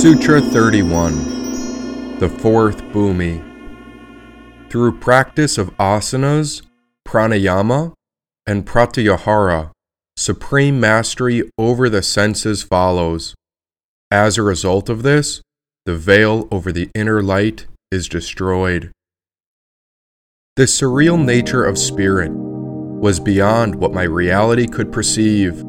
Sutra 31 The Fourth Bhumi Through practice of asanas, pranayama, and pratyahara, supreme mastery over the senses follows. As a result of this, the veil over the inner light is destroyed. The surreal nature of spirit was beyond what my reality could perceive.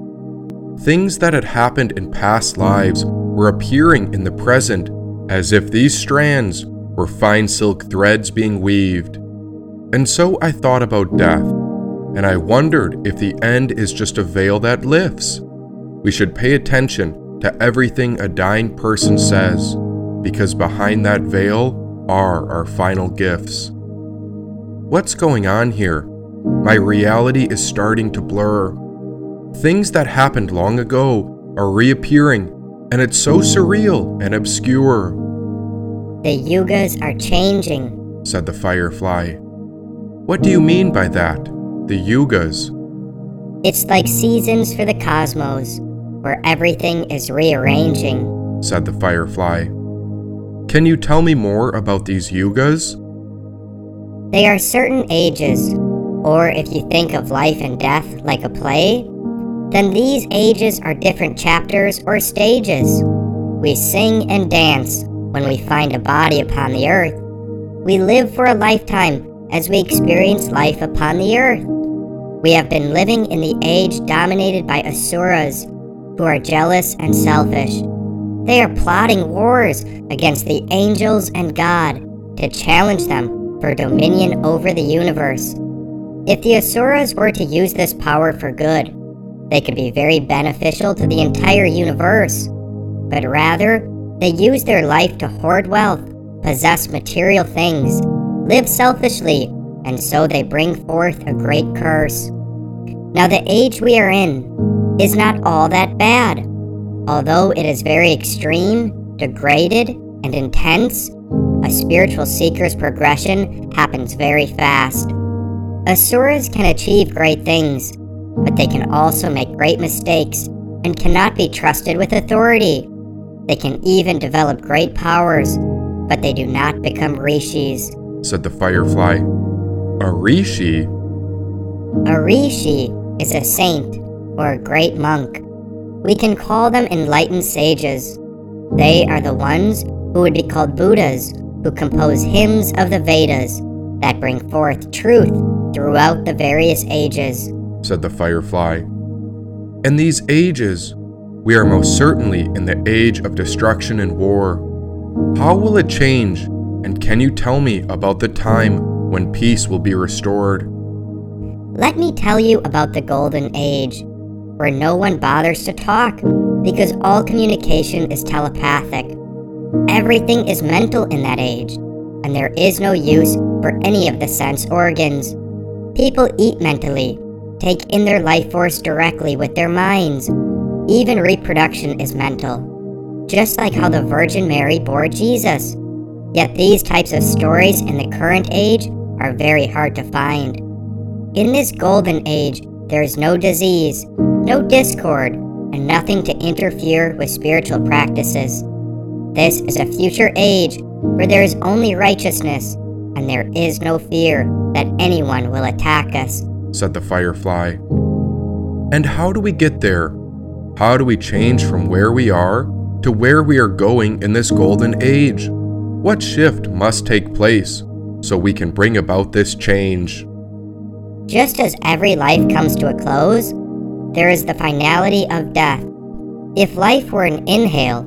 Things that had happened in past lives were appearing in the present as if these strands were fine silk threads being weaved. And so I thought about death, and I wondered if the end is just a veil that lifts. We should pay attention to everything a dying person says, because behind that veil are our final gifts. What's going on here? My reality is starting to blur. Things that happened long ago are reappearing, and it's so surreal and obscure, The yugas are changing. said the firefly. What do you mean by that? The yugas. It's like seasons for the cosmos, where everything is rearranging. said the firefly. Can you tell me more about these yugas? They are certain ages, or if you think of life and death like a play, then these ages are different chapters or stages. We sing and dance when we find a body upon the earth. We live for a lifetime as we experience life upon the earth. We have been living in the age dominated by asuras, who are jealous and selfish. They are plotting wars against the angels and God to challenge them for dominion over the universe. If the asuras were to use this power for good, they could be very beneficial to the entire universe. But rather, they use their life to hoard wealth, possess material things, live selfishly, and so they bring forth a great curse. Now, the age we are in is not all that bad. Although it is very extreme, degraded, and intense, a spiritual seeker's progression happens very fast. Asuras can achieve great things, but they can also make great mistakes and cannot be trusted with authority. They can even develop great powers, but they do not become rishis. said the firefly. A rishi? A rishi is a saint or a great monk. We can call them enlightened sages. They are the ones who would be called Buddhas, who compose hymns of the Vedas that bring forth truth throughout the various ages. Said the firefly. In these ages, we are most certainly in the age of destruction and war. How will it change? And can you tell me about the time when peace will be restored? Let me tell you about the Golden Age, where no one bothers to talk because all communication is telepathic. Everything is mental in that age, and there is no use for any of the sense organs. People eat mentally, take in their life force directly with their minds. Even reproduction is mental, just like how the Virgin Mary bore Jesus. Yet these types of stories in the current age are very hard to find. In this golden age, there is no disease, no discord, and nothing to interfere with spiritual practices. This is a future age where there is only righteousness, and there is no fear that anyone will attack us. Said the firefly. And how do we get there? How do we change from where we are to where we are going in this golden age? What shift must take place so we can bring about this change? Just as every life comes to a close, there is the finality of death. If life were an inhale,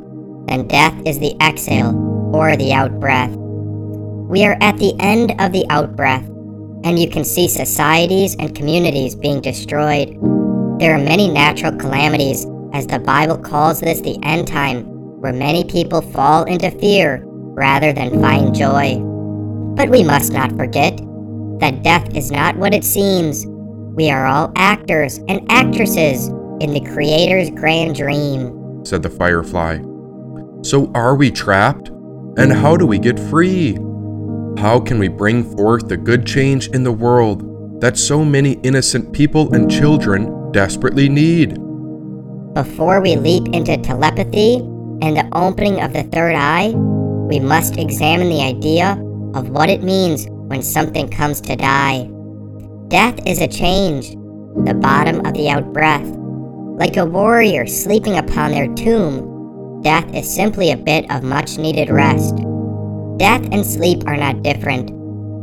then death is the exhale or the outbreath. We are at the end of the outbreath, and you can see societies and communities being destroyed. There are many natural calamities, as the Bible calls this the end time, where many people fall into fear rather than find joy. But we must not forget that death is not what it seems. We are all actors and actresses in the Creator's grand dream. said the firefly. So are we trapped? And how do we get free? How can we bring forth the good change in the world that so many innocent people and children desperately need? Before we leap into telepathy and the opening of the third eye, we must examine the idea of what it means when something comes to die. Death is a change, the bottom of the out breath. Like a warrior sleeping upon their tomb, death is simply a bit of much needed rest. Death and sleep are not different,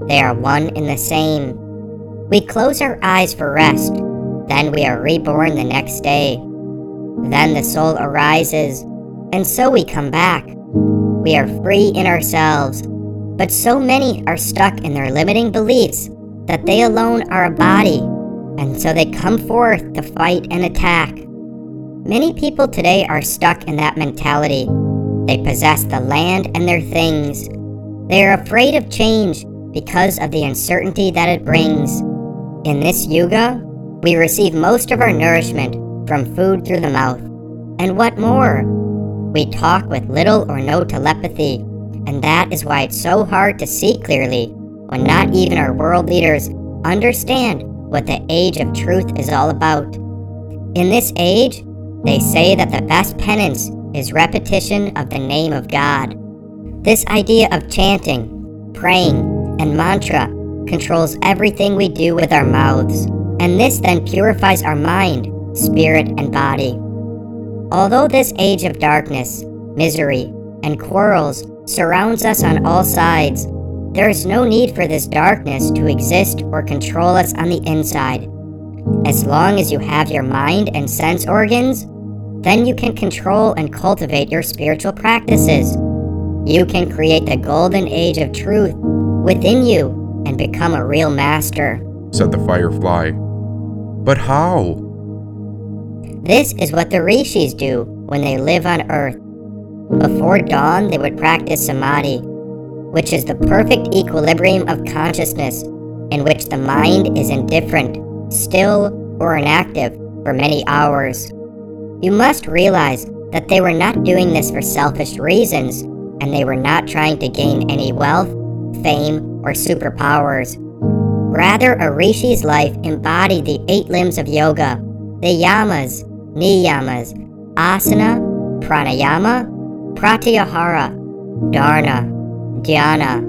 they are one and the same. We close our eyes for rest, then we are reborn the next day. Then the soul arises, and so we come back. We are free in ourselves, but so many are stuck in their limiting beliefs that they alone are a body, and so they come forth to fight and attack. Many people today are stuck in that mentality. They possess the land and their things. They are afraid of change because of the uncertainty that it brings. In this yuga, we receive most of our nourishment from food through the mouth. And what more? We talk with little or no telepathy, and that is why it's so hard to see clearly when not even our world leaders understand what the age of truth is all about. In this age, they say that the best penance is repetition of the name of God. This idea of chanting, praying, and mantra controls everything we do with our mouths, and this then purifies our mind, spirit, and body. Although this age of darkness, misery, and quarrels surrounds us on all sides, there is no need for this darkness to exist or control us on the inside. As long as you have your mind and sense organs, then you can control and cultivate your spiritual practices. You can create the golden age of truth within you and become a real master, said the firefly. But how? This is what the rishis do when they live on earth. Before dawn, they would practice samadhi, which is the perfect equilibrium of consciousness in which the mind is indifferent, still, or inactive for many hours. You must realize that they were not doing this for selfish reasons, and they were not trying to gain any wealth, fame, or superpowers. Rather, a rishi's life embodied the eight limbs of yoga, the yamas, niyamas, asana, pranayama, pratyahara, dharana, dhyana,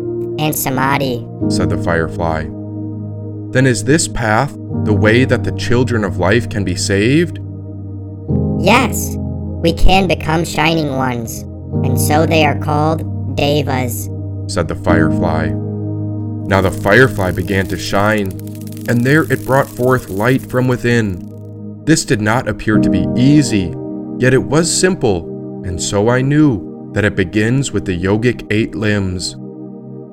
and samadhi, said the firefly. Then is this path the way that the children of life can be saved? Yes, we can become shining ones, and so they are called devas, said the firefly. Now the firefly began to shine, and there it brought forth light from within. This did not appear to be easy, yet it was simple, and so I knew that it begins with the yogic eight limbs.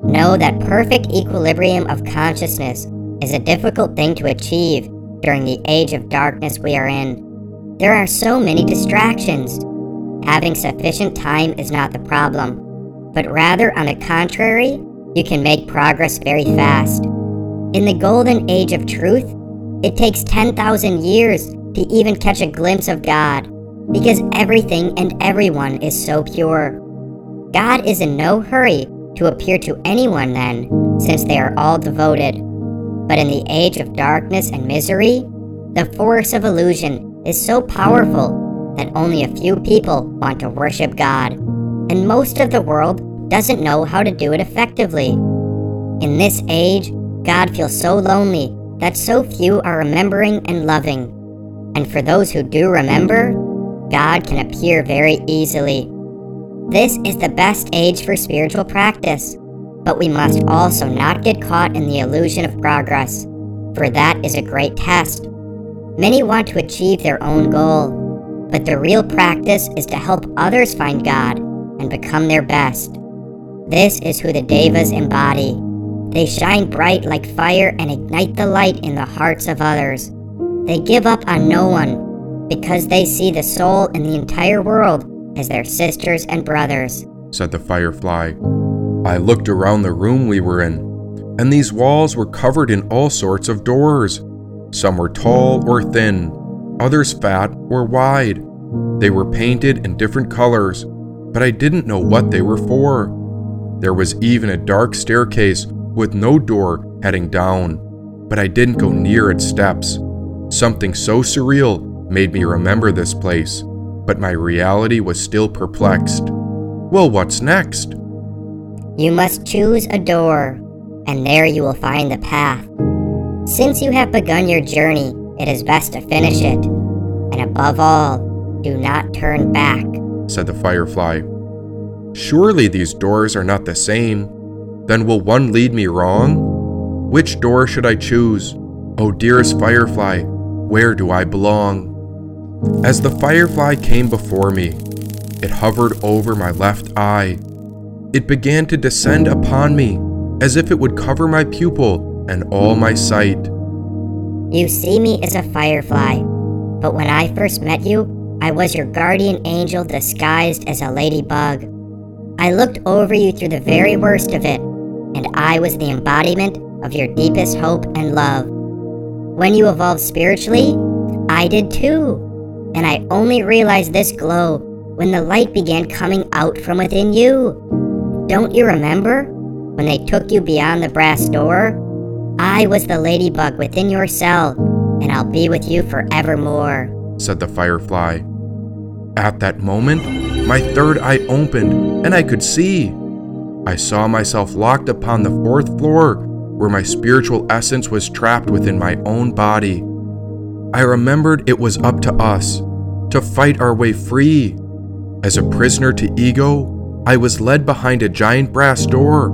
Know that perfect equilibrium of consciousness is a difficult thing to achieve during the age of darkness we are in. There are so many distractions. Having sufficient time is not the problem, but rather, on the contrary, you can make progress very fast. In the golden age of truth, it takes 10,000 years to even catch a glimpse of God because everything and everyone is so pure. God is in no hurry to appear to anyone then, since they are all devoted. But in the age of darkness and misery, the force of illusion is so powerful that only a few people want to worship God, and most of the world doesn't know how to do it effectively. In this age, God feels so lonely that so few are remembering and loving. And for those who do remember, God can appear very easily. This is the best age for spiritual practice, but we must also not get caught in the illusion of progress, for that is a great test. Many want to achieve their own goal, but the real practice is to help others find God and become their best. This is who the Devas embody. They shine bright like fire and ignite the light in the hearts of others. They give up on no one because they see the soul in the entire world as their sisters and brothers, said the firefly. I looked around the room we were in, and these walls were covered in all sorts of doors. Some were tall or thin, others fat or wide. They were painted in different colors, but I didn't know what they were for. There was even a dark staircase with no door heading down, but I didn't go near its steps. Something so surreal made me remember this place. but my reality was still perplexed. Well, what's next? You must choose a door, and there you will find the path. Since you have begun your journey, it is best to finish it. And above all, do not turn back, said the firefly. Surely these doors are not the same. Then will one lead me wrong? Which door should I choose? Oh, dearest firefly, where do I belong? As the firefly came before me, it hovered over my left eye. It began to descend upon me as if it would cover my pupil and all my sight. You see me as a firefly, but when I first met you, I was your guardian angel disguised as a ladybug. I looked over you through the very worst of it, and I was the embodiment of your deepest hope and love. When you evolved spiritually, I did too. And I only realized this glow when the light began coming out from within you. Don't you remember? When they took you beyond the brass door? I was the ladybug within your cell, and I'll be with you forevermore said the firefly. At that moment, my third eye opened and I could see. I saw myself locked upon the fourth floor where my spiritual essence was trapped within my own body. I remembered it was up to us to fight our way free. As a prisoner to ego, I was led behind a giant brass door,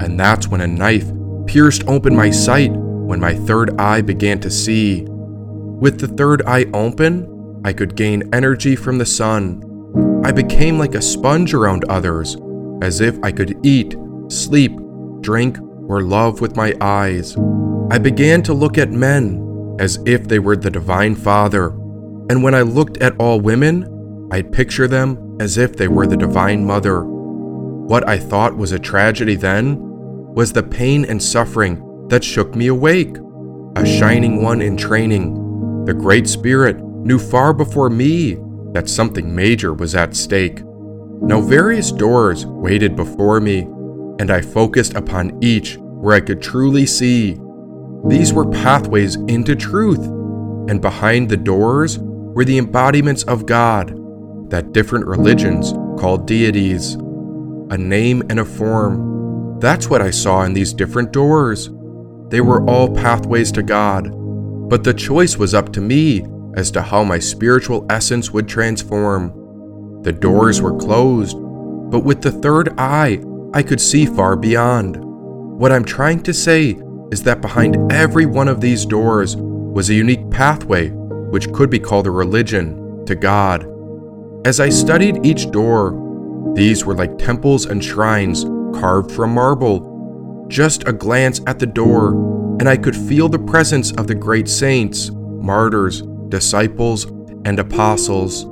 and that's when a knife pierced open my sight when my third eye began to see. With the third eye open, I could gain energy from the sun. I became like a sponge around others, as if I could eat, sleep, drink, or love with my eyes. I began to look at men as if they were the Divine Father, and when I looked at all women, I'd picture them as if they were the Divine Mother. What I thought was a tragedy then was the pain and suffering that shook me awake. A shining one in training the Great Spirit knew far before me that something major was at stake. Now, various doors waited before me, and I focused upon each where I could truly see. These were pathways into truth, and behind the doors were the embodiments of God that different religions called deities. A name and a form. That's what I saw in these different doors. They were all pathways to God but the choice was up to me as to how my spiritual essence would transform. The doors were closed, but with the third eye, I could see far beyond. What I'm trying to say is that behind every one of these doors was a unique pathway, which could be called a religion, to God. As I studied each door, these were like temples and shrines carved from marble. Just a glance at the door and I could feel the presence of the great saints, martyrs, disciples, and apostles.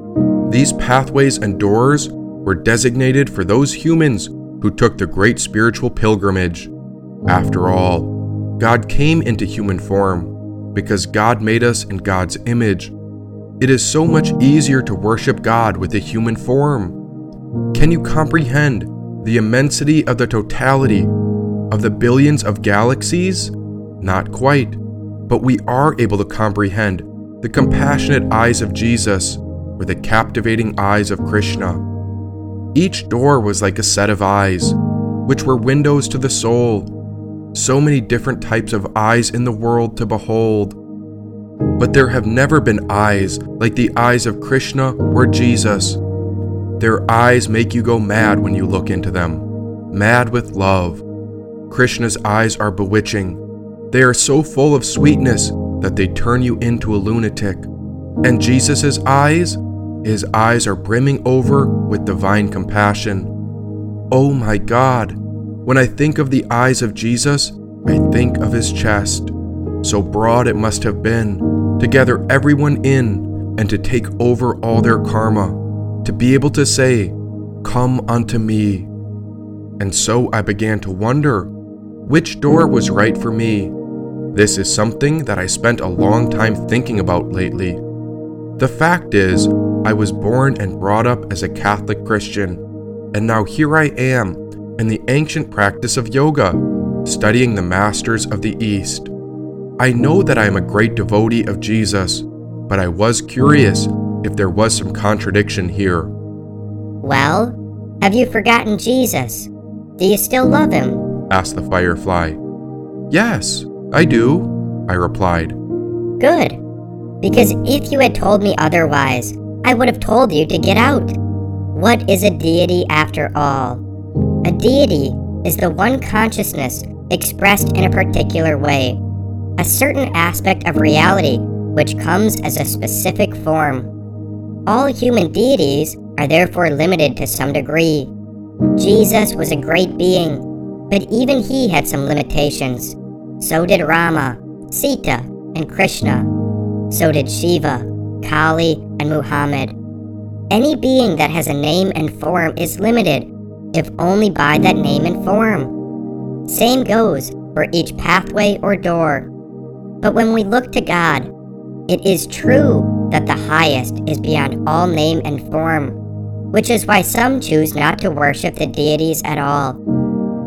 These pathways and doors were designated for those humans who took the great spiritual pilgrimage. After all, God came into human form because God made us in God's image. It is so much easier to worship God with a human form. Can you comprehend the immensity of the totality of the billions of galaxies? Not quite, but we are able to comprehend the compassionate eyes of Jesus or the captivating eyes of Krishna. Each door was like a set of eyes, which were windows to the soul. So many different types of eyes in the world to behold. But there have never been eyes like the eyes of Krishna or Jesus. Their eyes make you go mad when you look into them, mad with love. Krishna's eyes are bewitching, they are so full of sweetness that they turn you into a lunatic. And Jesus' eyes, his eyes are brimming over with divine compassion. Oh my God, when I think of the eyes of Jesus, I think of his chest. So broad it must have been, to gather everyone in and to take over all their karma, to be able to say, Come unto me. And so I began to wonder which door was right for me this is something that I spent a long time thinking about lately. The fact is, I was born and brought up as a Catholic Christian, and now here I am in the ancient practice of yoga, studying the masters of the East. I know that I am a great devotee of Jesus, but I was curious if there was some contradiction here. Well, have you forgotten Jesus? Do you still love him? asked the firefly. Yes, I do, I replied. Good. Because if you had told me otherwise, I would have told you to get out. What is a deity after all? A deity is the one consciousness expressed in a particular way, a certain aspect of reality which comes as a specific form. All human deities are therefore limited to some degree. Jesus was a great being, but even he had some limitations. So did Rama, Sita, and Krishna. So did Shiva, Kali, and Muhammad. Any being that has a name and form is limited, if only by that name and form. Same goes for each pathway or door. But when we look to God, it is true that the highest is beyond all name and form, which is why some choose not to worship the deities at all.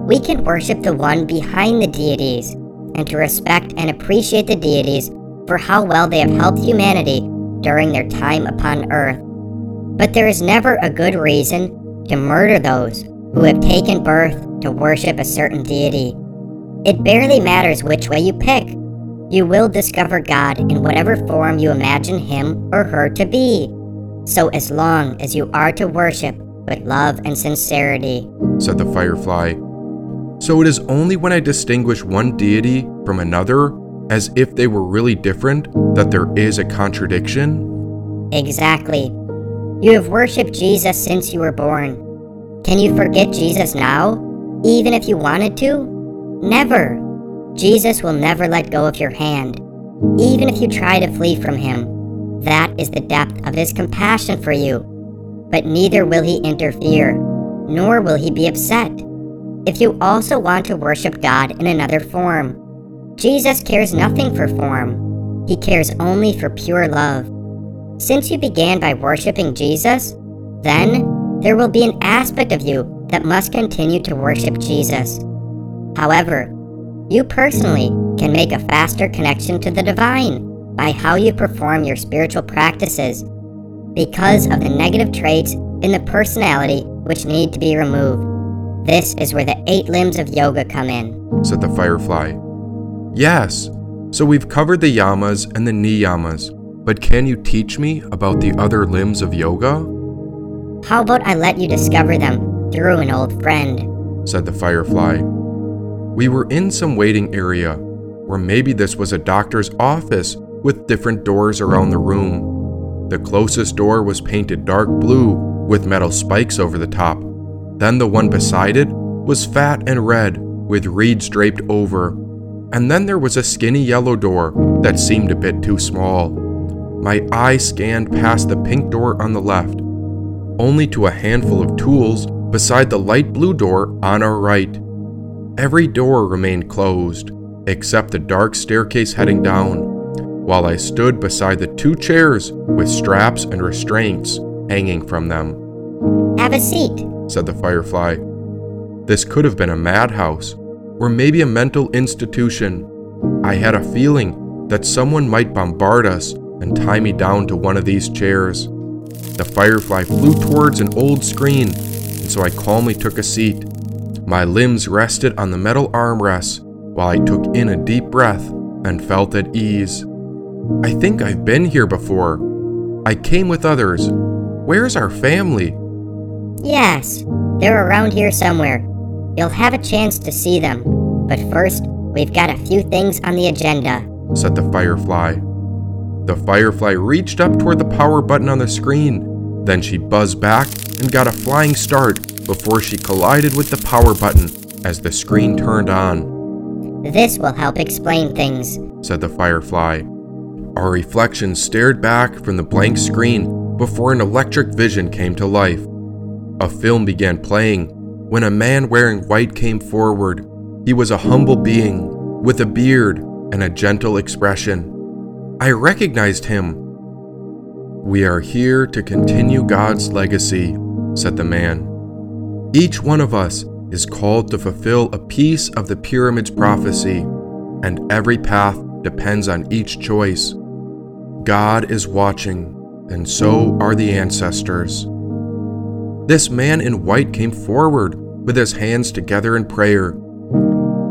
We can worship the one behind the deities, and to respect and appreciate the deities for how well they have helped humanity during their time upon earth. But there is never a good reason to murder those who have taken birth to worship a certain deity. It barely matters which way you pick. You will discover God in whatever form you imagine him or her to be. So, as long as you are to worship with love and sincerity, said the firefly. So it is only when I distinguish one deity from another, as if they were really different, that there is a contradiction? Exactly. You have worshipped Jesus since you were born. Can you forget Jesus now, even if you wanted to? Never. Jesus will never let go of your hand, even if you try to flee from him. That is the depth of his compassion for you. But neither will he interfere, nor will he be upset. If you also want to worship God in another form, Jesus cares nothing for form. He cares only for pure love. Since you began by worshiping Jesus, then there will be an aspect of you that must continue to worship Jesus. However, you personally can make a faster connection to the divine by how you perform your spiritual practices because of the negative traits in the personality which need to be removed. This is where the eight limbs of yoga come in, said the firefly. Yes, so we've covered the yamas and the niyamas, but can you teach me about the other limbs of yoga? How about I let you discover them through an old friend, said the firefly. We were in some waiting area, or maybe this was a doctor's office with different doors around the room. The closest door was painted dark blue with metal spikes over the top. Then the one beside it was fat and red with reeds draped over. And then there was a skinny yellow door that seemed a bit too small. My eye scanned past the pink door on the left, only to a handful of tools beside the light blue door on our right. Every door remained closed, except the dark staircase heading down, while I stood beside the two chairs with straps and restraints hanging from them. Have a seat, said the firefly. This could have been a madhouse, or maybe a mental institution. I had a feeling that someone might bombard us and tie me down to one of these chairs. The firefly flew towards an old screen, and so I calmly took a seat. My limbs rested on the metal armrests while I took in a deep breath and felt at ease. I think I've been here before. I came with others. Where's our family? Yes, they're around here somewhere. You'll have a chance to see them. But first, we've got a few things on the agenda, said the firefly. The firefly reached up toward the power button on the screen. Then she buzzed back and got a flying start before she collided with the power button as the screen turned on. This will help explain things, said the firefly. Our reflection stared back from the blank screen before an electric vision came to life. A film began playing when a man wearing white came forward. He was a humble being with a beard and a gentle expression. I recognized him. We are here to continue God's legacy, said the man. Each one of us is called to fulfill a piece of the pyramid's prophecy, and every path depends on each choice. God is watching, and so are the ancestors. This man in white came forward with his hands together in prayer.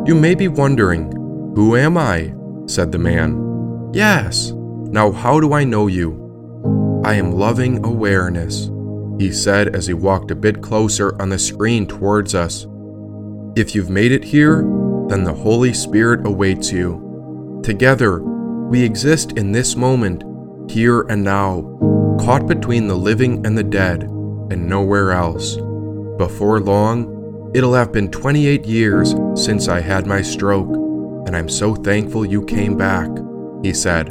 You may be wondering, Who am I? said the man. Yes, now how do I know you? I am loving awareness, he said as he walked a bit closer on the screen towards us. If you've made it here, then the Holy Spirit awaits you. Together, we exist in this moment, here and now, caught between the living and the dead, and nowhere else. Before long, it'll have been 28 years since I had my stroke, and I'm so thankful you came back, he said.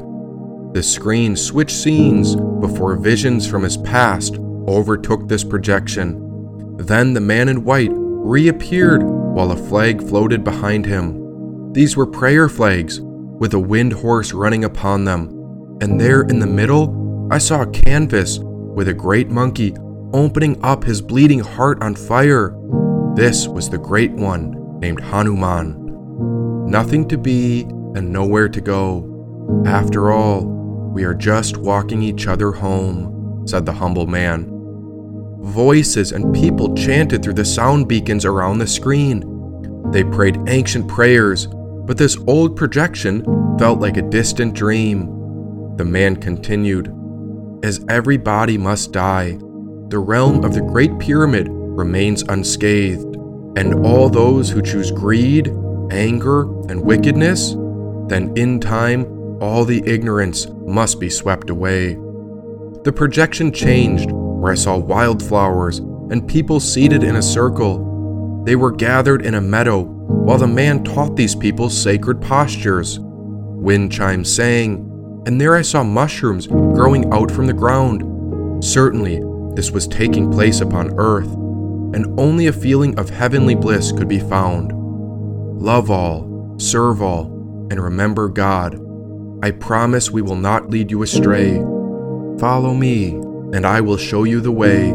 The screen switched scenes before visions from his past overtook this projection. Then the man in white reappeared while a flag floated behind him. These were prayer flags with a wind horse running upon them, and there in the middle I saw a canvas with a great monkey opening up his bleeding heart on fire. This was the great one named Hanuman. Nothing to be and nowhere to go. After all, we are just walking each other home, said the humble man. Voices and people chanted through the sound beacons around the screen. They prayed ancient prayers, but this old projection felt like a distant dream. The man continued As every body must die, the realm of the Great Pyramid remains unscathed, and all those who choose greed, anger, and wickedness, then in time all the ignorance must be swept away. The projection changed where I saw wildflowers and people seated in a circle. They were gathered in a meadow while the man taught these people sacred postures. Wind chimes sang, and there I saw mushrooms growing out from the ground. Certainly, this was taking place upon earth, and only a feeling of heavenly bliss could be found. Love all, serve all, and remember God. I promise we will not lead you astray. Follow me, and I will show you the way.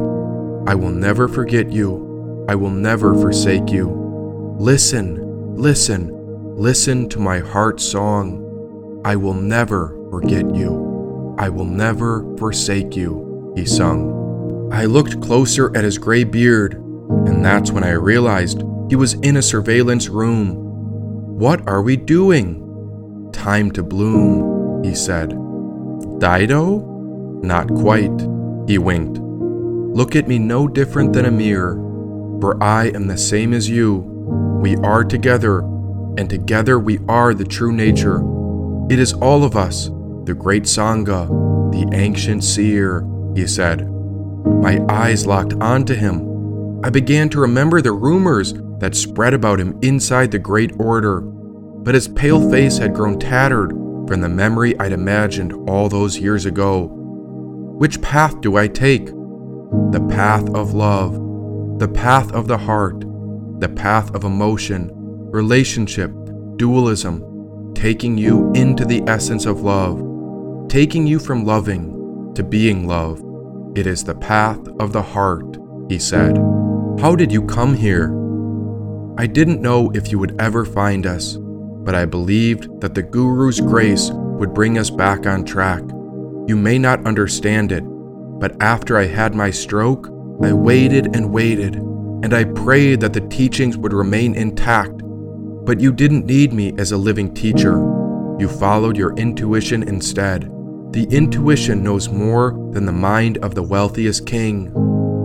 I will never forget you. I will never forsake you. Listen, listen, listen to my heart song. I will never forget you. I will never forsake you, he sung. I looked closer at his gray beard, and that's when I realized he was in a surveillance room. What are we doing? Time to bloom, he said. Dido? Not quite. He winked. Look at me no different than a mirror, for I am the same as you. We are together, and together we are the true nature. It is all of us, the great Sangha, the ancient seer, he said. My eyes locked onto him. I began to remember the rumors that spread about him inside the Great Order, but his pale face had grown tattered from the memory I'd imagined all those years ago. Which path do I take? The path of love, the path of the heart, the path of emotion, relationship, dualism, taking you into the essence of love, taking you from loving to being love. It is the path of the heart, he said. How did you come here? I didn't know if you would ever find us, but I believed that the Guru's grace would bring us back on track. You may not understand it, but after I had my stroke, I waited and waited, and I prayed that the teachings would remain intact. But you didn't need me as a living teacher. You followed your intuition instead. The intuition knows more than the mind of the wealthiest king.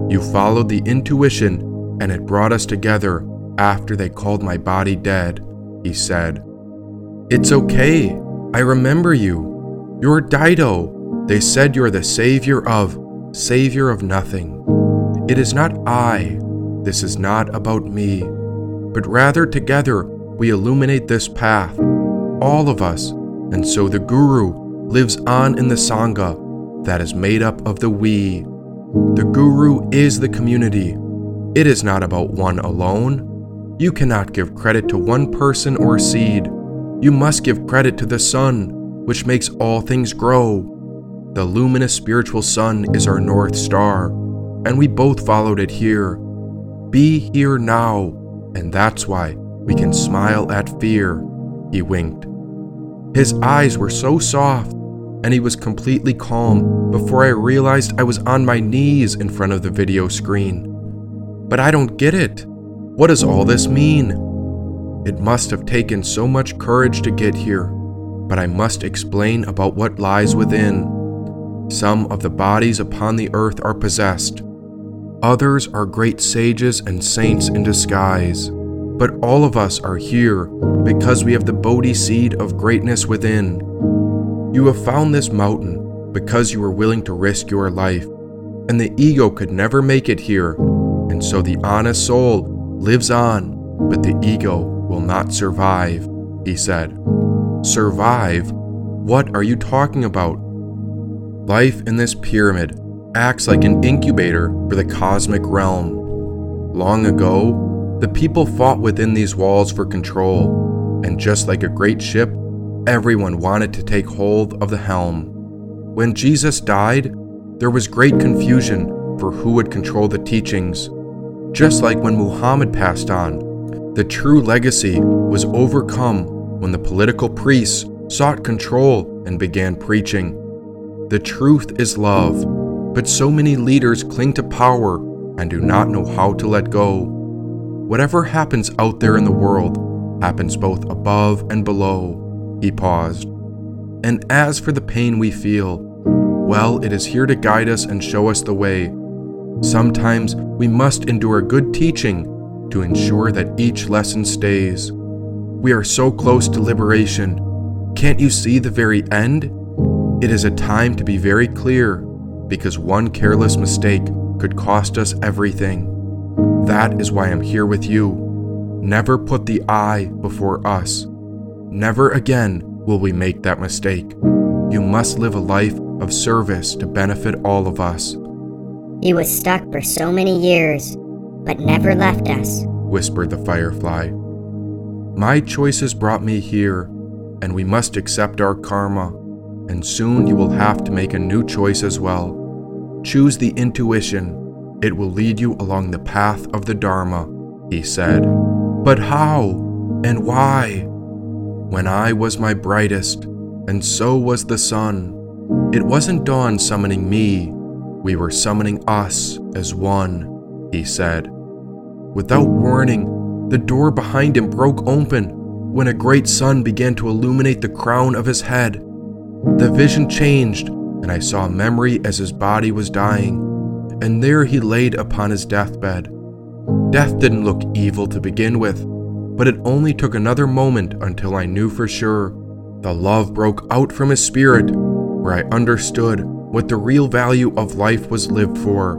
You followed the intuition, and it brought us together after they called my body dead, he said. It's okay. I remember you. You're Dido, they said you're the Savior of, Savior of nothing. It is not I, this is not about me, but rather together we illuminate this path, all of us, and so the Guru lives on in the Sangha that is made up of the we. The Guru is the community. It is not about one alone. You cannot give credit to one person or seed. You must give credit to the sun, which makes all things grow. The luminous spiritual sun is our North Star, and we both followed it here. Be here now, and that's why we can smile at fear. He winked. His eyes were so soft, and he was completely calm before I realized I was on my knees in front of the video screen. But I don't get it. What does all this mean? It must have taken so much courage to get here, but I must explain about what lies within. Some of the bodies upon the earth are possessed. Others are great sages and saints in disguise. But all of us are here because we have the Bodhi seed of greatness within. You have found this mountain because you were willing to risk your life, and the ego could never make it here, and so the honest soul lives on, but the ego will not survive, he said. Survive? What are you talking about? Life in this pyramid acts like an incubator for the cosmic realm. Long ago, the people fought within these walls for control, and just like a great ship, everyone wanted to take hold of the helm. When Jesus died, there was great confusion for who would control the teachings. Just like when Muhammad passed on, the true legacy was overcome when the political priests sought control and began preaching. The truth is love, but so many leaders cling to power and do not know how to let go. Whatever happens out there in the world happens both above and below. He paused. And as for the pain we feel, well, it is here to guide us and show us the way. Sometimes we must endure good teaching to ensure that each lesson stays. We are so close to liberation. Can't you see the very end? It is a time to be very clear because one careless mistake could cost us everything. That is why I'm here with you. Never put the I before us. Never again will we make that mistake. You must live a life of service to benefit all of us. He was stuck for so many years, but never left us, whispered the firefly. My choices brought me here, and we must accept our karma and soon you will have to make a new choice as well. Choose the intuition, it will lead you along the path of the Dharma, he said. But how and why? When I was my brightest, and so was the sun, it wasn't dawn summoning me, we were summoning us as one, he said. Without warning, the door behind him broke open when a great sun began to illuminate the crown of his head. The vision changed, and I saw memory as his body was dying, and there he laid upon his deathbed. Death didn't look evil to begin with, but it only took another moment until I knew for sure. The love broke out from his spirit, where I understood what the real value of life was lived for.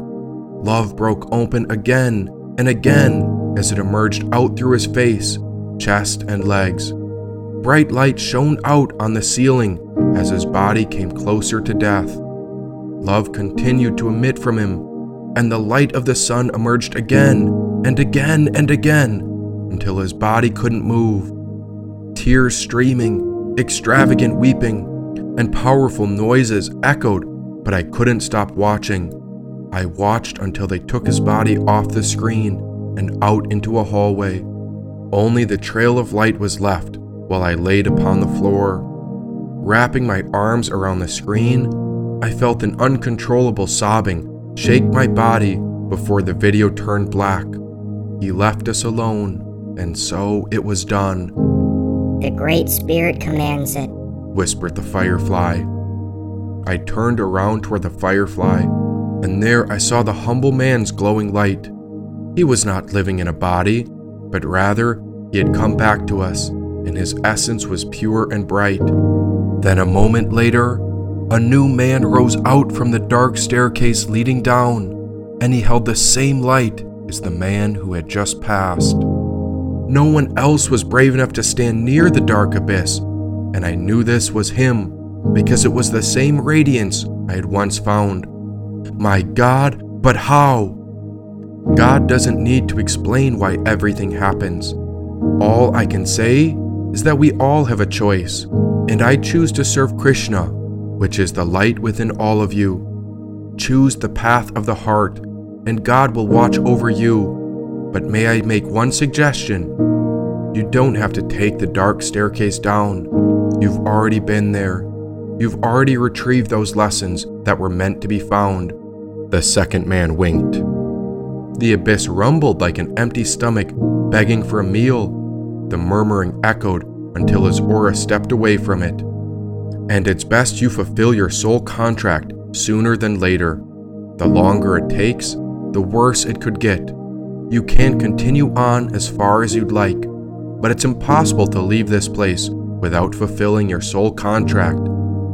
Love broke open again and again as it emerged out through his face, chest, and legs. Bright light shone out on the ceiling as his body came closer to death. Love continued to emit from him, and the light of the sun emerged again and again and again until his body couldn't move. Tears streaming, extravagant weeping, and powerful noises echoed, but I couldn't stop watching. I watched until they took his body off the screen and out into a hallway. Only the trail of light was left while I laid upon the floor. Wrapping my arms around the screen, I felt an uncontrollable sobbing shake my body before the video turned black. He left us alone, and so it was done. The Great Spirit commands it, whispered the firefly. I turned around toward the firefly, and there I saw the humble man's glowing light. He was not living in a body, but rather he had come back to us, and his essence was pure and bright. Then a moment later, a new man rose out from the dark staircase leading down, and he held the same light as the man who had just passed. No one else was brave enough to stand near the dark abyss, and I knew this was him because it was the same radiance I had once found. My God, but how? God doesn't need to explain why everything happens. All I can say is that we all have a choice, and I choose to serve Krishna, which is the light within all of you. Choose the path of the heart, and God will watch over you. But may I make one suggestion? You don't have to take the dark staircase down. You've already been there. You've already retrieved those lessons that were meant to be found. The second man winked. The abyss rumbled like an empty stomach begging for a meal. The murmuring echoed until his aura stepped away from it. And it's best you fulfill your soul contract sooner than later. The longer it takes, the worse it could get. You can continue on as far as you'd like, but it's impossible to leave this place without fulfilling your soul contract.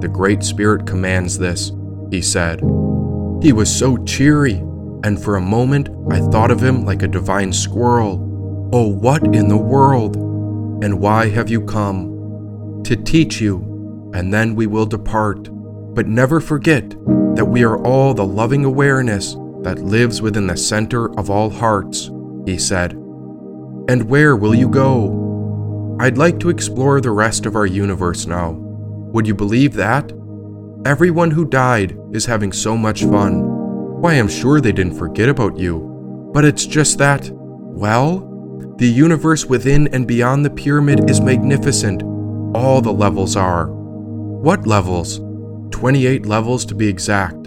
The Great Spirit commands this, he said. He was so cheery, and for a moment I thought of him like a divine squirrel. Oh, what in the world? And why have you come? To teach you, and then we will depart. But never forget that we are all the loving awareness that lives within the center of all hearts, he said. And where will you go? I'd like to explore the rest of our universe now. Would you believe that? Everyone who died is having so much fun. Why, I'm sure they didn't forget about you. But it's just that, well, the universe within and beyond the pyramid is magnificent. All the levels are. What levels? 28 levels to be exact,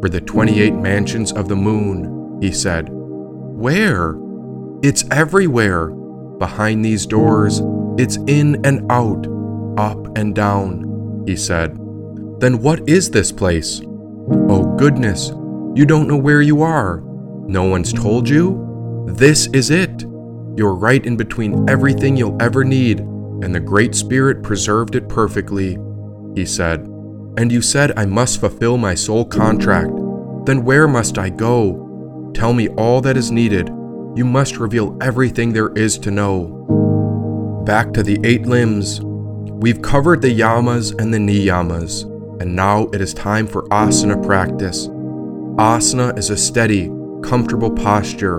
for the 28 mansions of the moon, he said. Where? It's everywhere. Behind these doors, it's in and out, up and down, he said. Then what is this place? Oh goodness, you don't know where you are. No one's told you? This is it. You're right in between everything you'll ever need, and the Great Spirit preserved it perfectly, he said. And you said I must fulfill my soul contract. Then where must I go? Tell me all that is needed. You must reveal everything there is to know. Back to the eight limbs. We've covered the yamas and the niyamas, and now it is time for asana practice. Asana is a steady, comfortable posture,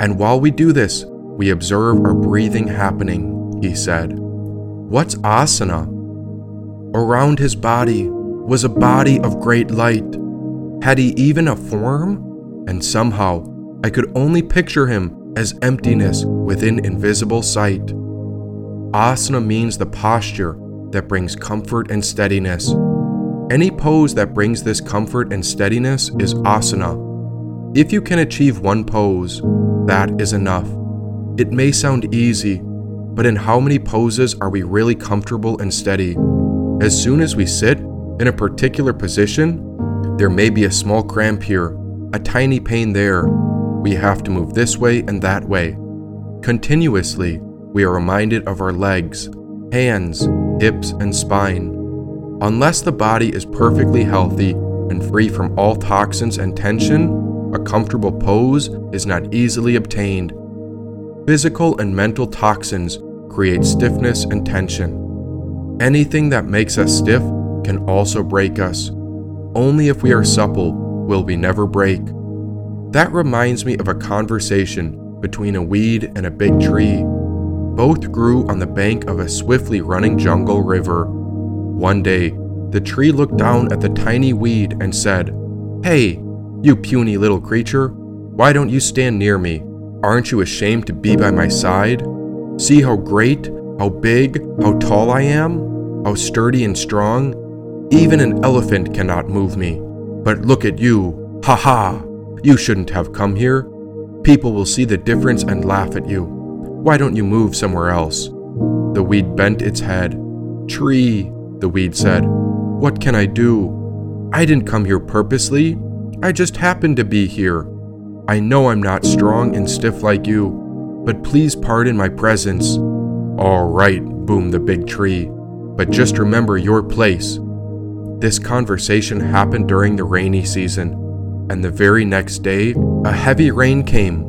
and while we do this, we observe our breathing happening, he said. What's asana? Around his body was a body of great light. Had he even a form? And somehow, I could only picture him as emptiness within invisible sight. Asana means the posture that brings comfort and steadiness. Any pose that brings this comfort and steadiness is asana. If you can achieve one pose, that is enough. It may sound easy, but in how many poses are we really comfortable and steady? As soon as we sit in a particular position, there may be a small cramp here, a tiny pain there. We have to move this way and that way. Continuously, we are reminded of our legs, hands, hips, and spine. Unless the body is perfectly healthy and free from all toxins and tension, a comfortable pose is not easily obtained. Physical and mental toxins create stiffness and tension. Anything that makes us stiff can also break us. Only if we are supple will we never break. That reminds me of a conversation between a weed and a big tree. Both grew on the bank of a swiftly running jungle river. One day, the tree looked down at the tiny weed and said, Hey, you puny little creature, why don't you stand near me? Aren't you ashamed to be by my side? See how great, how big, how tall I am, how sturdy and strong. Even an elephant cannot move me. But look at you, ha ha! You shouldn't have come here. People will see the difference and laugh at you. Why don't you move somewhere else? The weed bent its head. Tree, the weed said, What can I do? I didn't come here purposely. I just happened to be here. I know I'm not strong and stiff like you, but please pardon my presence. All right, boomed the big tree, but just remember your place. This conversation happened during the rainy season, and the very next day, a heavy rain came,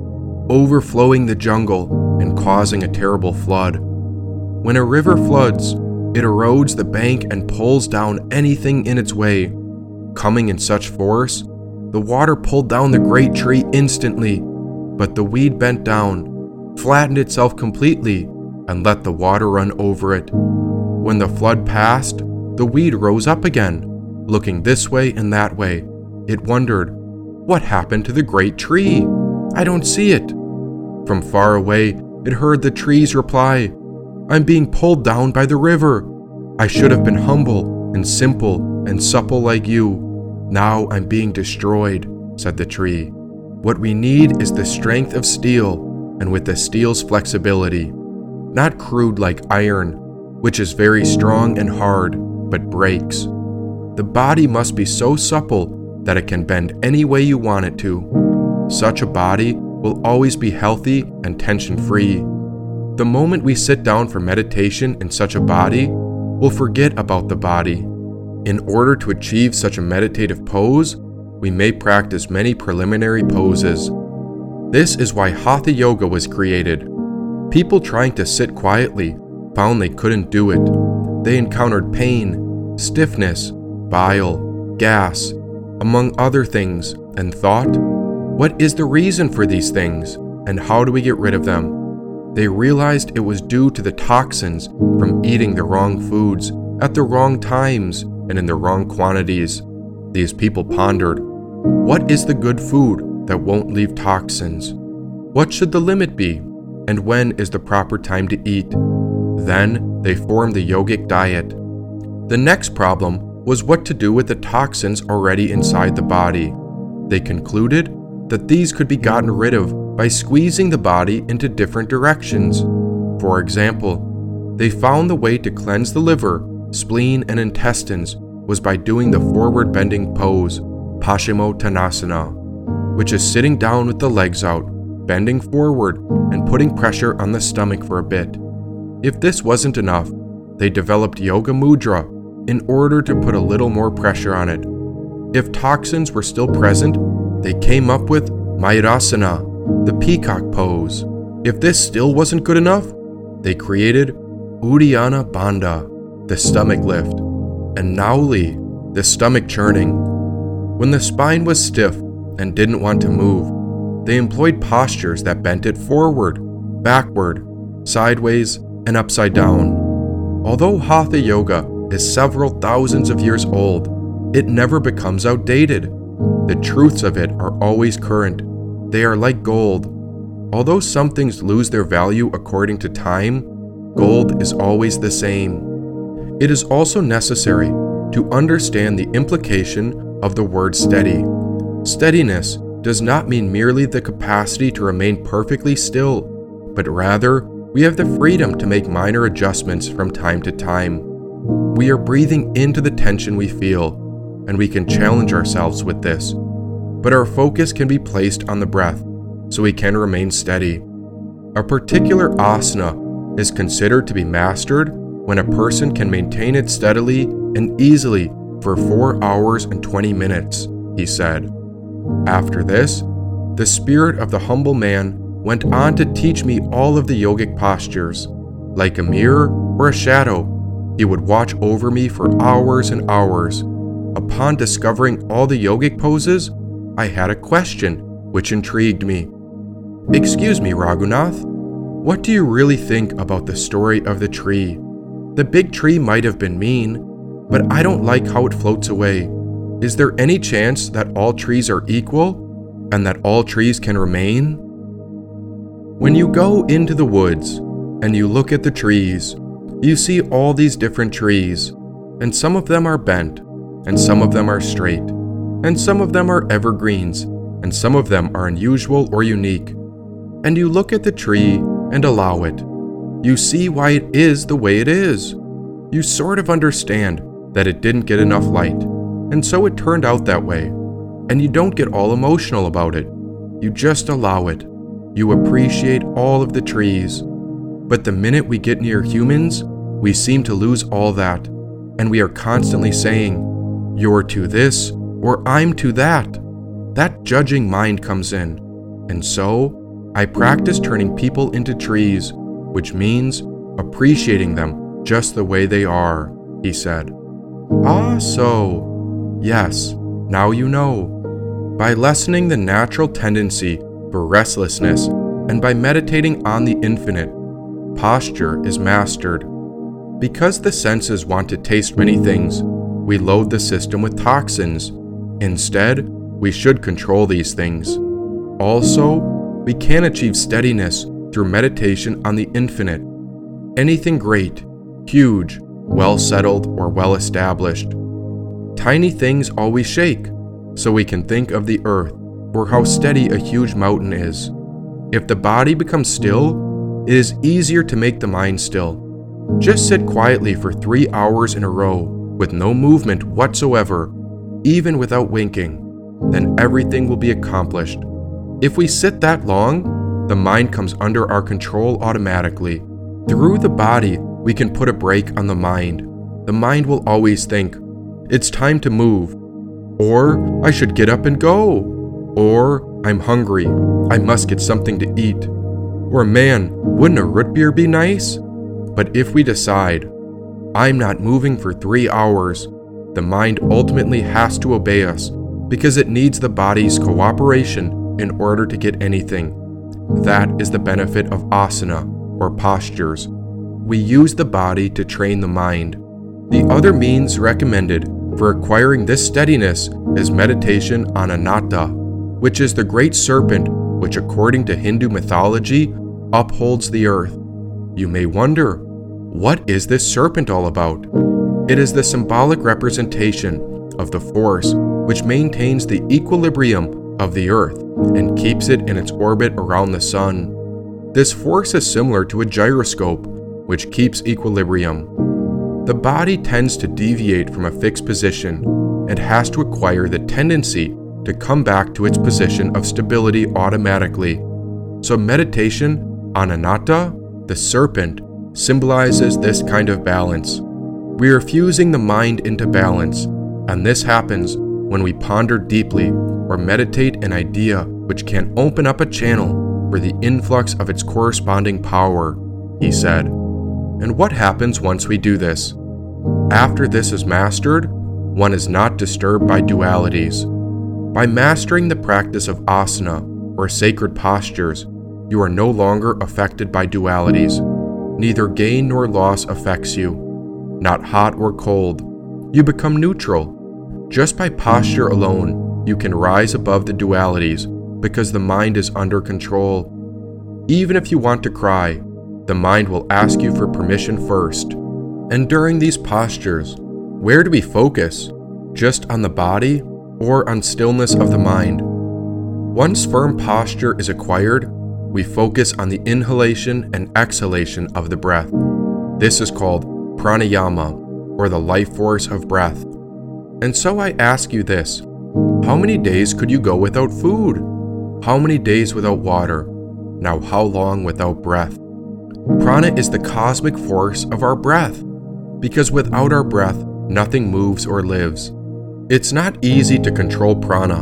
overflowing the jungle and causing a terrible flood. When a river floods, it erodes the bank and pulls down anything in its way. Coming in such force, the water pulled down the great tree instantly, but the weed bent down, flattened itself completely, and let the water run over it. When the flood passed, the weed rose up again, looking this way and that way. It wondered, What happened to the great tree? I don't see it. From far away, it heard the trees reply, I'm being pulled down by the river. I should have been humble and simple and supple like you. Now I'm being destroyed, said the tree. What we need is the strength of steel, and with the steel's flexibility. Not crude like iron, which is very strong and hard, but breaks. The body must be so supple that it can bend any way you want it to. Such a body will always be healthy and tension free. The moment we sit down for meditation in such a body, we'll forget about the body. In order to achieve such a meditative pose, we may practice many preliminary poses. This is why Hatha Yoga was created. People trying to sit quietly found they couldn't do it. They encountered pain, stiffness, bile, gas, among other things, and thought, what is the reason for these things, and how do we get rid of them? They realized it was due to the toxins from eating the wrong foods at the wrong times and in the wrong quantities. These people pondered what is the good food that won't leave toxins? What should the limit be? And when is the proper time to eat? Then they formed the yogic diet. The next problem was what to do with the toxins already inside the body. They concluded that these could be gotten rid of by squeezing the body into different directions. For example, they found the way to cleanse the liver, spleen, and intestines was by doing the forward bending pose, Paschimottanasana, which is sitting down with the legs out, bending forward, and putting pressure on the stomach for a bit. If this wasn't enough, they developed Yoga Mudra in order to put a little more pressure on it. If toxins were still present, they came up with Mayurasana, the peacock pose. If this still wasn't good enough, they created Uddiyana Bandha, the stomach lift, and Nauli, the stomach churning. When the spine was stiff and didn't want to move, they employed postures that bent it forward, backward, sideways, and upside down. Although Hatha Yoga is several thousands of years old, it never becomes outdated. The truths of it are always current. They are like gold. Although some things lose their value according to time, gold is always the same. It is also necessary to understand the implication of the word steady. Steadiness does not mean merely the capacity to remain perfectly still, but rather, we have the freedom to make minor adjustments from time to time. We are breathing into the tension we feel, and we can challenge ourselves with this. But our focus can be placed on the breath, so we can remain steady. A particular asana is considered to be mastered when a person can maintain it steadily and easily for 4 hours and 20 minutes, he said. After this, the spirit of the humble man went on to teach me all of the yogic postures. Like a mirror or a shadow, he would watch over me for hours and hours. Upon discovering all the yogic poses, I had a question which intrigued me. Excuse me, Raghunath, what do you really think about the story of the tree? The big tree might have been mean, but I don't like how it floats away. Is there any chance that all trees are equal and that all trees can remain? When you go into the woods and you look at the trees, you see all these different trees, and some of them are bent, and some of them are straight, and some of them are evergreens, and some of them are unusual or unique. And you look at the tree and allow it. You see why it is the way it is. You sort of understand that it didn't get enough light, and so it turned out that way. And you don't get all emotional about it. You just allow it. You appreciate all of the trees but the minute we get near humans, we seem to lose all that, and we are constantly saying, You're to this, or I'm to that. That judging mind comes in, and so I practice turning people into trees, which means appreciating them just the way they are, he said. Ah, so. Yes, now you know. By lessening the natural tendency for restlessness and by meditating on the infinite, posture is mastered. Because the senses want to taste many things, we load the system with toxins. Instead, we should control these things. Also, we can achieve steadiness through meditation on the infinite. Anything great, huge, well settled, or well established. Tiny things always shake, so we can think of the earth or how steady a huge mountain is. If the body becomes still, it is easier to make the mind still. Just sit quietly for three hours in a row with no movement whatsoever, even without winking, then everything will be accomplished. If we sit that long, the mind comes under our control automatically. Through the body, we can put a brake on the mind. The mind will always think, it's time to move, or I should get up and go, or I'm hungry, I must get something to eat, or man, wouldn't a root beer be nice? But if we decide, I'm not moving for three hours, the mind ultimately has to obey us because it needs the body's cooperation in order to get anything. That is the benefit of asana, or postures. We use the body to train the mind. The other means recommended for acquiring this steadiness is meditation on Ananta, which is the great serpent which, according to Hindu mythology, upholds the earth. You may wonder, what is this serpent all about? It is the symbolic representation of the force which maintains the equilibrium of the Earth and keeps it in its orbit around the Sun. This force is similar to a gyroscope, which keeps equilibrium. The body tends to deviate from a fixed position and has to acquire the tendency to come back to its position of stability automatically. So, meditation on Ananta, the serpent, symbolizes this kind of balance. We are fusing the mind into balance, and this happens when we ponder deeply or meditate an idea which can open up a channel for the influx of its corresponding power, he said. And what happens once we do this? After this is mastered, one is not disturbed by dualities. By mastering the practice of asana, or sacred postures, you are no longer affected by dualities Neither gain nor loss affects you, not hot or cold. You become neutral. Just by posture alone, you can rise above the dualities because the mind is under control. Even if you want to cry, the mind will ask you for permission first. And during these postures, where do we focus? Just on the body or on stillness of the mind? Once firm posture is acquired, we focus on the inhalation and exhalation of the breath. This is called pranayama, or the life force of breath. And so I ask you this How many days could you go without food? How many days without water? Now, how long without breath? Prana is the cosmic force of our breath, because without our breath, nothing moves or lives. It's not easy to control prana,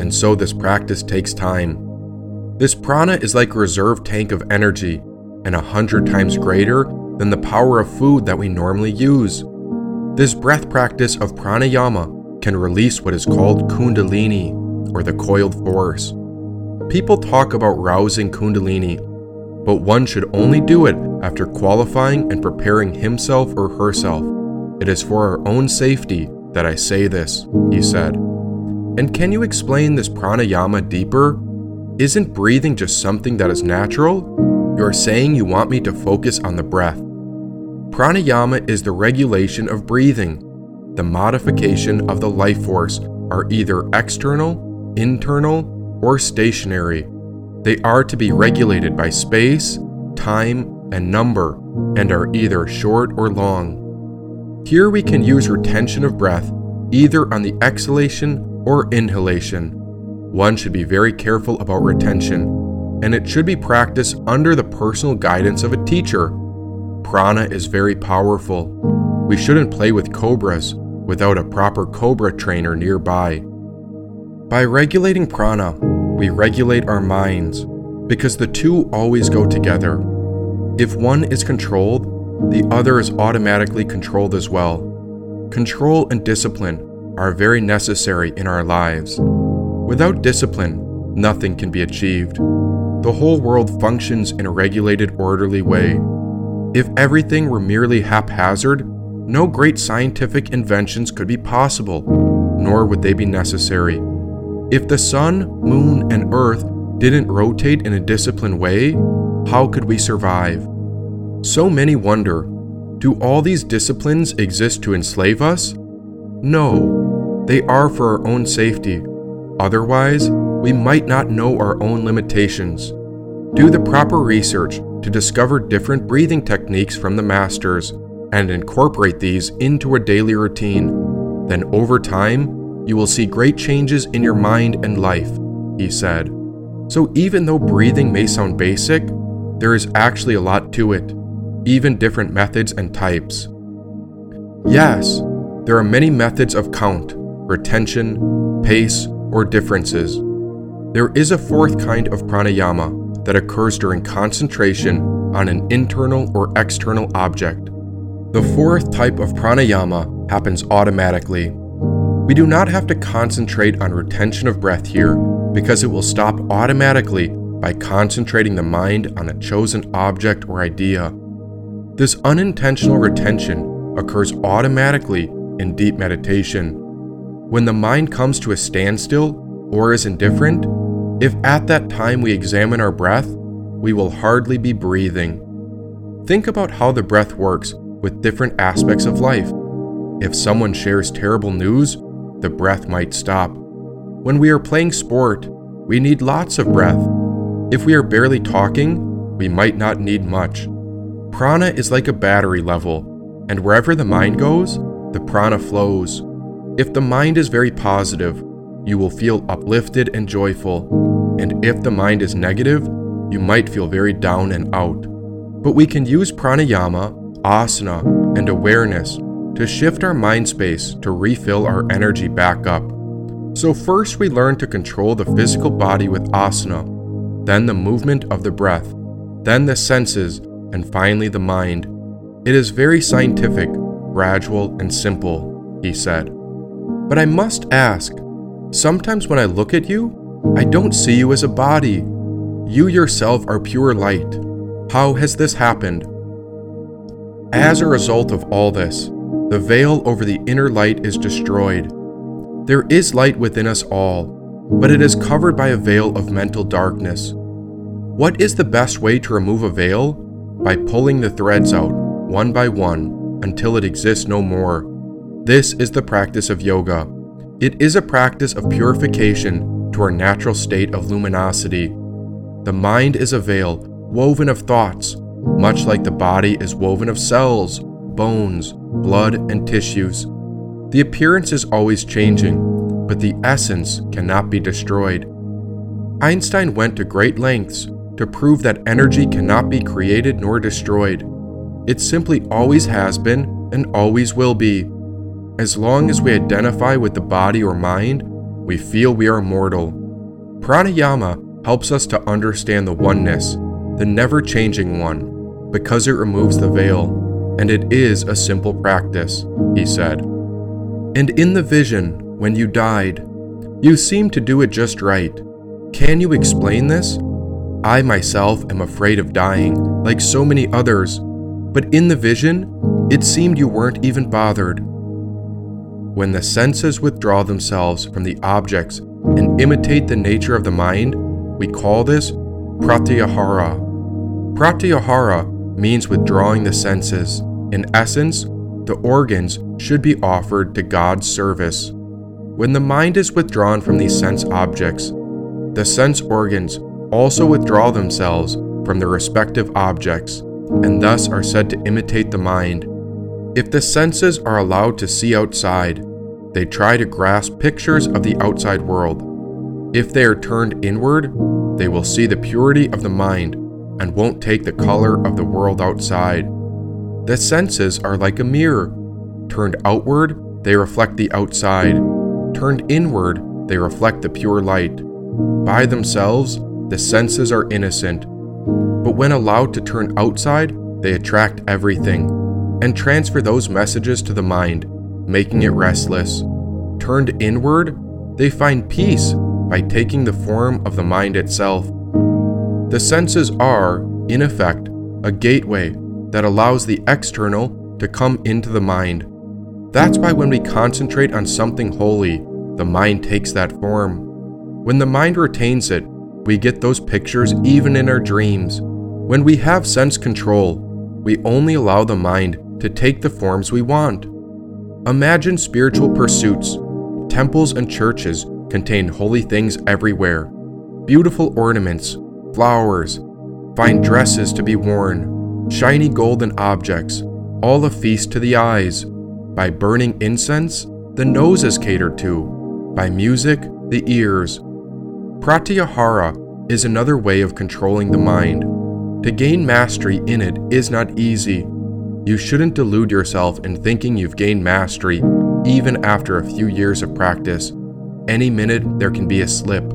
and so this practice takes time. This prana is like a reserve tank of energy and a hundred times greater than the power of food that we normally use. This breath practice of pranayama can release what is called kundalini, or the coiled force. People talk about rousing kundalini, but one should only do it after qualifying and preparing himself or herself. It is for our own safety that I say this, he said. And can you explain this pranayama deeper? Isn't breathing just something that is natural? You're saying you want me to focus on the breath. Pranayama is the regulation of breathing. The modification of the life force are either external, internal, or stationary. They are to be regulated by space, time, and number, and are either short or long. Here we can use retention of breath either on the exhalation or inhalation. One should be very careful about retention, and it should be practiced under the personal guidance of a teacher. Prana is very powerful. We shouldn't play with cobras without a proper cobra trainer nearby. By regulating prana, we regulate our minds because the two always go together. If one is controlled, the other is automatically controlled as well. Control and discipline are very necessary in our lives. Without discipline, nothing can be achieved. The whole world functions in a regulated, orderly way. If everything were merely haphazard, no great scientific inventions could be possible, nor would they be necessary. If the sun, moon, and earth didn't rotate in a disciplined way, how could we survive? So many wonder Do all these disciplines exist to enslave us? No, they are for our own safety. Otherwise, we might not know our own limitations. Do the proper research to discover different breathing techniques from the masters and incorporate these into a daily routine. Then, over time, you will see great changes in your mind and life, he said. So, even though breathing may sound basic, there is actually a lot to it, even different methods and types. Yes, there are many methods of count, retention, pace, or differences. There is a fourth kind of pranayama that occurs during concentration on an internal or external object. The fourth type of pranayama happens automatically. We do not have to concentrate on retention of breath here because it will stop automatically by concentrating the mind on a chosen object or idea. This unintentional retention occurs automatically in deep meditation. When the mind comes to a standstill or is indifferent, if at that time we examine our breath, we will hardly be breathing. Think about how the breath works with different aspects of life. If someone shares terrible news, the breath might stop. When we are playing sport, we need lots of breath. If we are barely talking, we might not need much. Prana is like a battery level, and wherever the mind goes, the prana flows. If the mind is very positive, you will feel uplifted and joyful, and if the mind is negative, you might feel very down and out. But we can use pranayama, asana, and awareness to shift our mind space to refill our energy back up. So, first we learn to control the physical body with asana, then the movement of the breath, then the senses, and finally the mind. It is very scientific, gradual, and simple, he said. But I must ask sometimes when I look at you, I don't see you as a body. You yourself are pure light. How has this happened? As a result of all this, the veil over the inner light is destroyed there is light within us all, but it is covered by a veil of mental darkness. What is the best way to remove a veil? By pulling the threads out, one by one, until it exists no more. This is the practice of yoga. It is a practice of purification to our natural state of luminosity. The mind is a veil woven of thoughts, much like the body is woven of cells, bones, blood, and tissues. The appearance is always changing, but the essence cannot be destroyed. Einstein went to great lengths to prove that energy cannot be created nor destroyed. It simply always has been and always will be. As long as we identify with the body or mind, we feel we are mortal. Pranayama helps us to understand the oneness, the never changing one, because it removes the veil, and it is a simple practice, he said. And in the vision, when you died, you seemed to do it just right. Can you explain this? I myself am afraid of dying, like so many others, but in the vision, it seemed you weren't even bothered. When the senses withdraw themselves from the objects and imitate the nature of the mind, we call this pratyahara. Pratyahara means withdrawing the senses. In essence, the organs should be offered to God's service. When the mind is withdrawn from these sense objects, the sense organs also withdraw themselves from their respective objects and thus are said to imitate the mind. If the senses are allowed to see outside, they try to grasp pictures of the outside world. If they are turned inward, they will see the purity of the mind and won't take the color of the world outside. The senses are like a mirror. Turned outward, they reflect the outside. Turned inward, they reflect the pure light. By themselves, the senses are innocent. But when allowed to turn outside, they attract everything and transfer those messages to the mind, making it restless. Turned inward, they find peace by taking the form of the mind itself. The senses are, in effect, a gateway that allows the external to come into the mind. That's why when we concentrate on something holy, the mind takes that form. When the mind retains it, we get those pictures even in our dreams. When we have sense control, we only allow the mind to take the forms we want. Imagine spiritual pursuits. Temples and churches contain holy things everywhere beautiful ornaments, flowers, fine dresses to be worn, shiny golden objects, all a feast to the eyes. By burning incense, the nose is catered to. By music, the ears. Pratyahara is another way of controlling the mind. To gain mastery in it is not easy. You shouldn't delude yourself in thinking you've gained mastery, even after a few years of practice. Any minute, there can be a slip.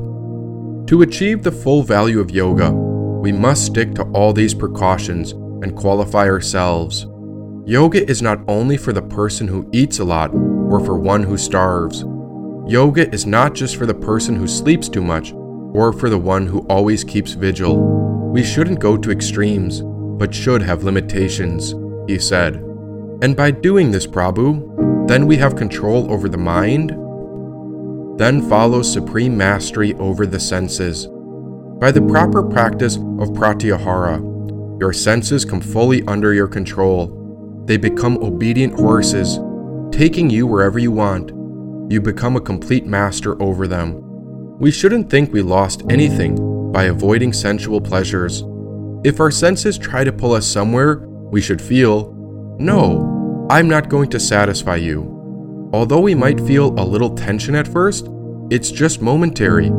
To achieve the full value of yoga, we must stick to all these precautions and qualify ourselves. Yoga is not only for the person who eats a lot or for one who starves. Yoga is not just for the person who sleeps too much or for the one who always keeps vigil. We shouldn't go to extremes, but should have limitations, he said. And by doing this, Prabhu, then we have control over the mind. Then follows supreme mastery over the senses. By the proper practice of pratyahara, your senses come fully under your control. They become obedient horses, taking you wherever you want. You become a complete master over them. We shouldn't think we lost anything by avoiding sensual pleasures. If our senses try to pull us somewhere, we should feel, No, I'm not going to satisfy you. Although we might feel a little tension at first, it's just momentary.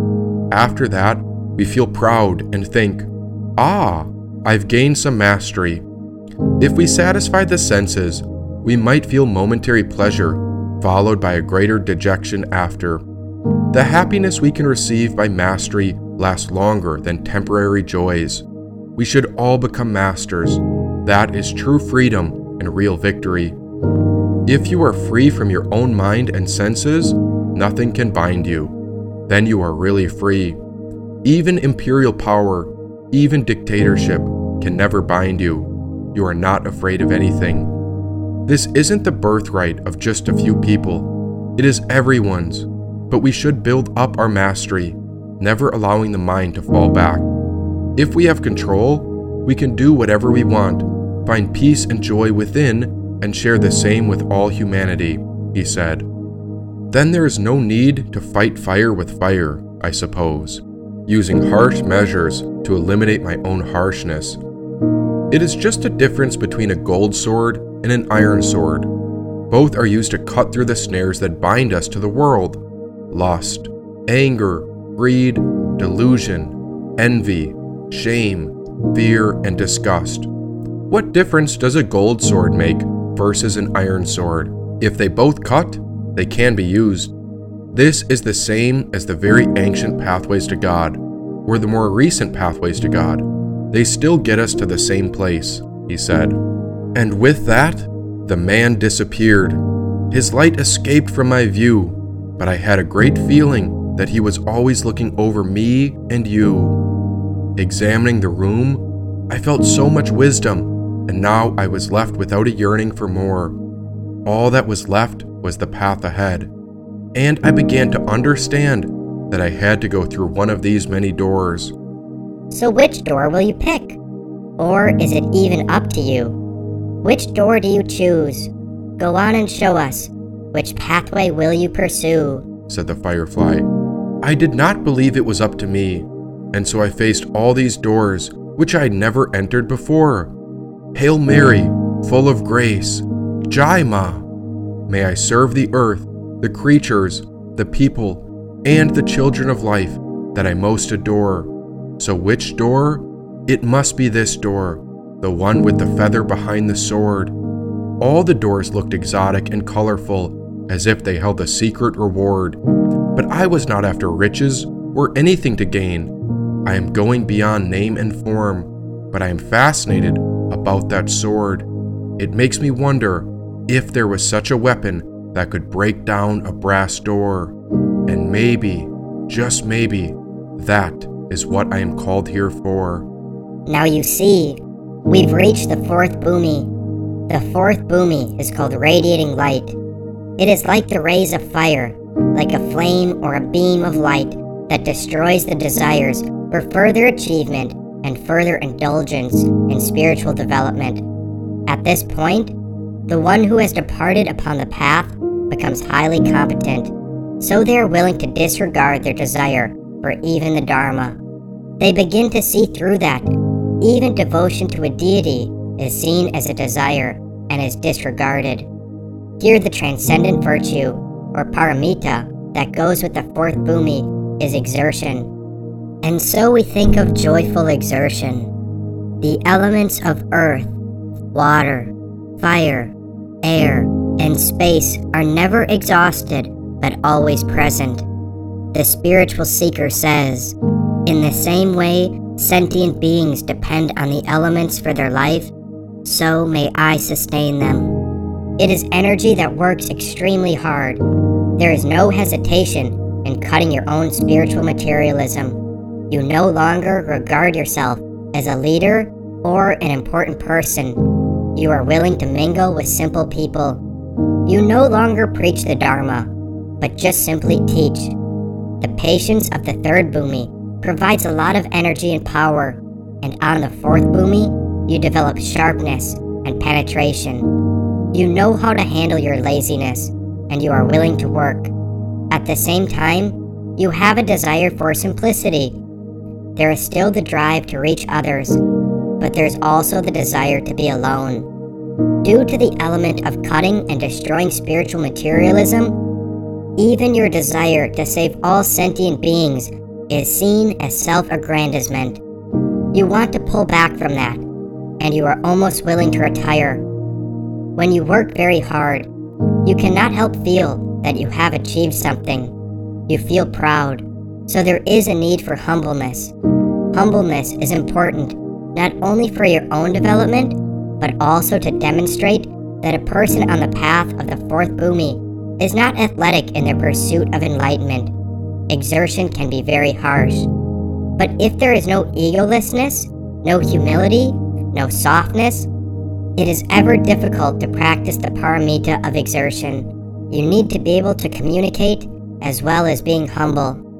After that, we feel proud and think, Ah, I've gained some mastery. If we satisfy the senses, we might feel momentary pleasure, followed by a greater dejection after. The happiness we can receive by mastery lasts longer than temporary joys. We should all become masters. That is true freedom and real victory. If you are free from your own mind and senses, nothing can bind you. Then you are really free. Even imperial power, even dictatorship, can never bind you. You are not afraid of anything. This isn't the birthright of just a few people, it is everyone's but we should build up our mastery, never allowing the mind to fall back. If we have control, we can do whatever we want, find peace and joy within, and share the same with all humanity, he said. Then there is no need to fight fire with fire, I suppose, using harsh measures to eliminate my own harshness. It is just a difference between a gold sword and an iron sword. Both are used to cut through the snares that bind us to the world lust, anger, greed, delusion, envy, shame, fear, and disgust. What difference does a gold sword make versus an iron sword? If they both cut, they can be used. This is the same as the very ancient pathways to God, or the more recent pathways to God. They still get us to the same place, he said. And with that, the man disappeared. His light escaped from my view, but I had a great feeling that he was always looking over me and you. Examining the room, I felt so much wisdom, and now I was left without a yearning for more. All that was left was the path ahead, and I began to understand that I had to go through one of these many doors. So, which door will you pick? Or is it even up to you? Which door do you choose? Go on and show us. Which pathway will you pursue? said the firefly. I did not believe it was up to me, and so I faced all these doors which I had never entered before. Hail Mary, full of grace, Jai Ma. May I serve the earth, the creatures, the people, and the children of life that I most adore. So, which door? It must be this door, the one with the feather behind the sword. All the doors looked exotic and colorful as if they held a secret reward. But I was not after riches or anything to gain. I am going beyond name and form, but I am fascinated about that sword. It makes me wonder if there was such a weapon that could break down a brass door. And maybe, just maybe, that is what I am called here for. Now you see, we've reached the fourth bhumi. The fourth bhumi is called radiating light. It is like the rays of fire, like a flame or a beam of light that destroys the desires for further achievement and further indulgence in spiritual development. At this point, The one who has departed upon the path becomes highly competent, so they are willing to disregard their desire for even the Dharma. They begin to see through that. Even devotion to a deity is seen as a desire and is disregarded. Here, the transcendent virtue, or paramita, that goes with the fourth bhumi is exertion. And so we think of joyful exertion. The elements of earth, water, fire, air, and space are never exhausted but always present. The spiritual seeker says, In the same way sentient beings depend on the elements for their life, so may I sustain them. It is energy that works extremely hard. There is no hesitation in cutting your own spiritual materialism. You no longer regard yourself as a leader or an important person. You are willing to mingle with simple people. You no longer preach the Dharma, but just simply teach. The patience of the third bhumi provides a lot of energy and power, and on the fourth bhumi, you develop sharpness and penetration. You know how to handle your laziness, and you are willing to work. At the same time, you have a desire for simplicity. There is still the drive to reach others, but there's also the desire to be alone. Due to the element of cutting and destroying spiritual materialism, even your desire to save all sentient beings is seen as self aggrandizement. You want to pull back from that, and you are almost willing to retire. When you work very hard, you cannot help feel that you have achieved something. You feel proud, so there is a need for humbleness. Humbleness is important not only for your own development, but also to demonstrate that a person on the path of the fourth bhumi is not athletic in their pursuit of enlightenment. Exertion can be very harsh. But if there is no egolessness, no humility, no softness, it is ever difficult to practice the paramita of exertion. You need to be able to communicate as well as being humble.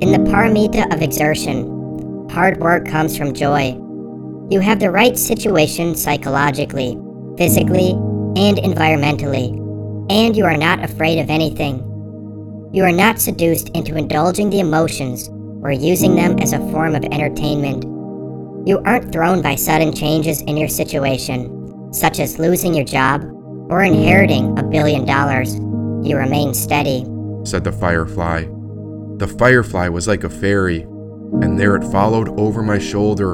In the paramita of exertion, hard work comes from joy. You have the right situation psychologically, physically, and environmentally and you are not afraid of anything. You are not seduced into indulging the emotions or using them as a form of entertainment. You aren't thrown by sudden changes in your situation, such as losing your job or inheriting a billion dollars. You remain steady, said the firefly. The firefly was like a fairy, and there it followed over my shoulder.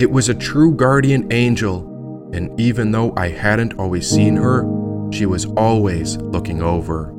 It was a true guardian angel, and even though I hadn't always seen her, she was always looking over.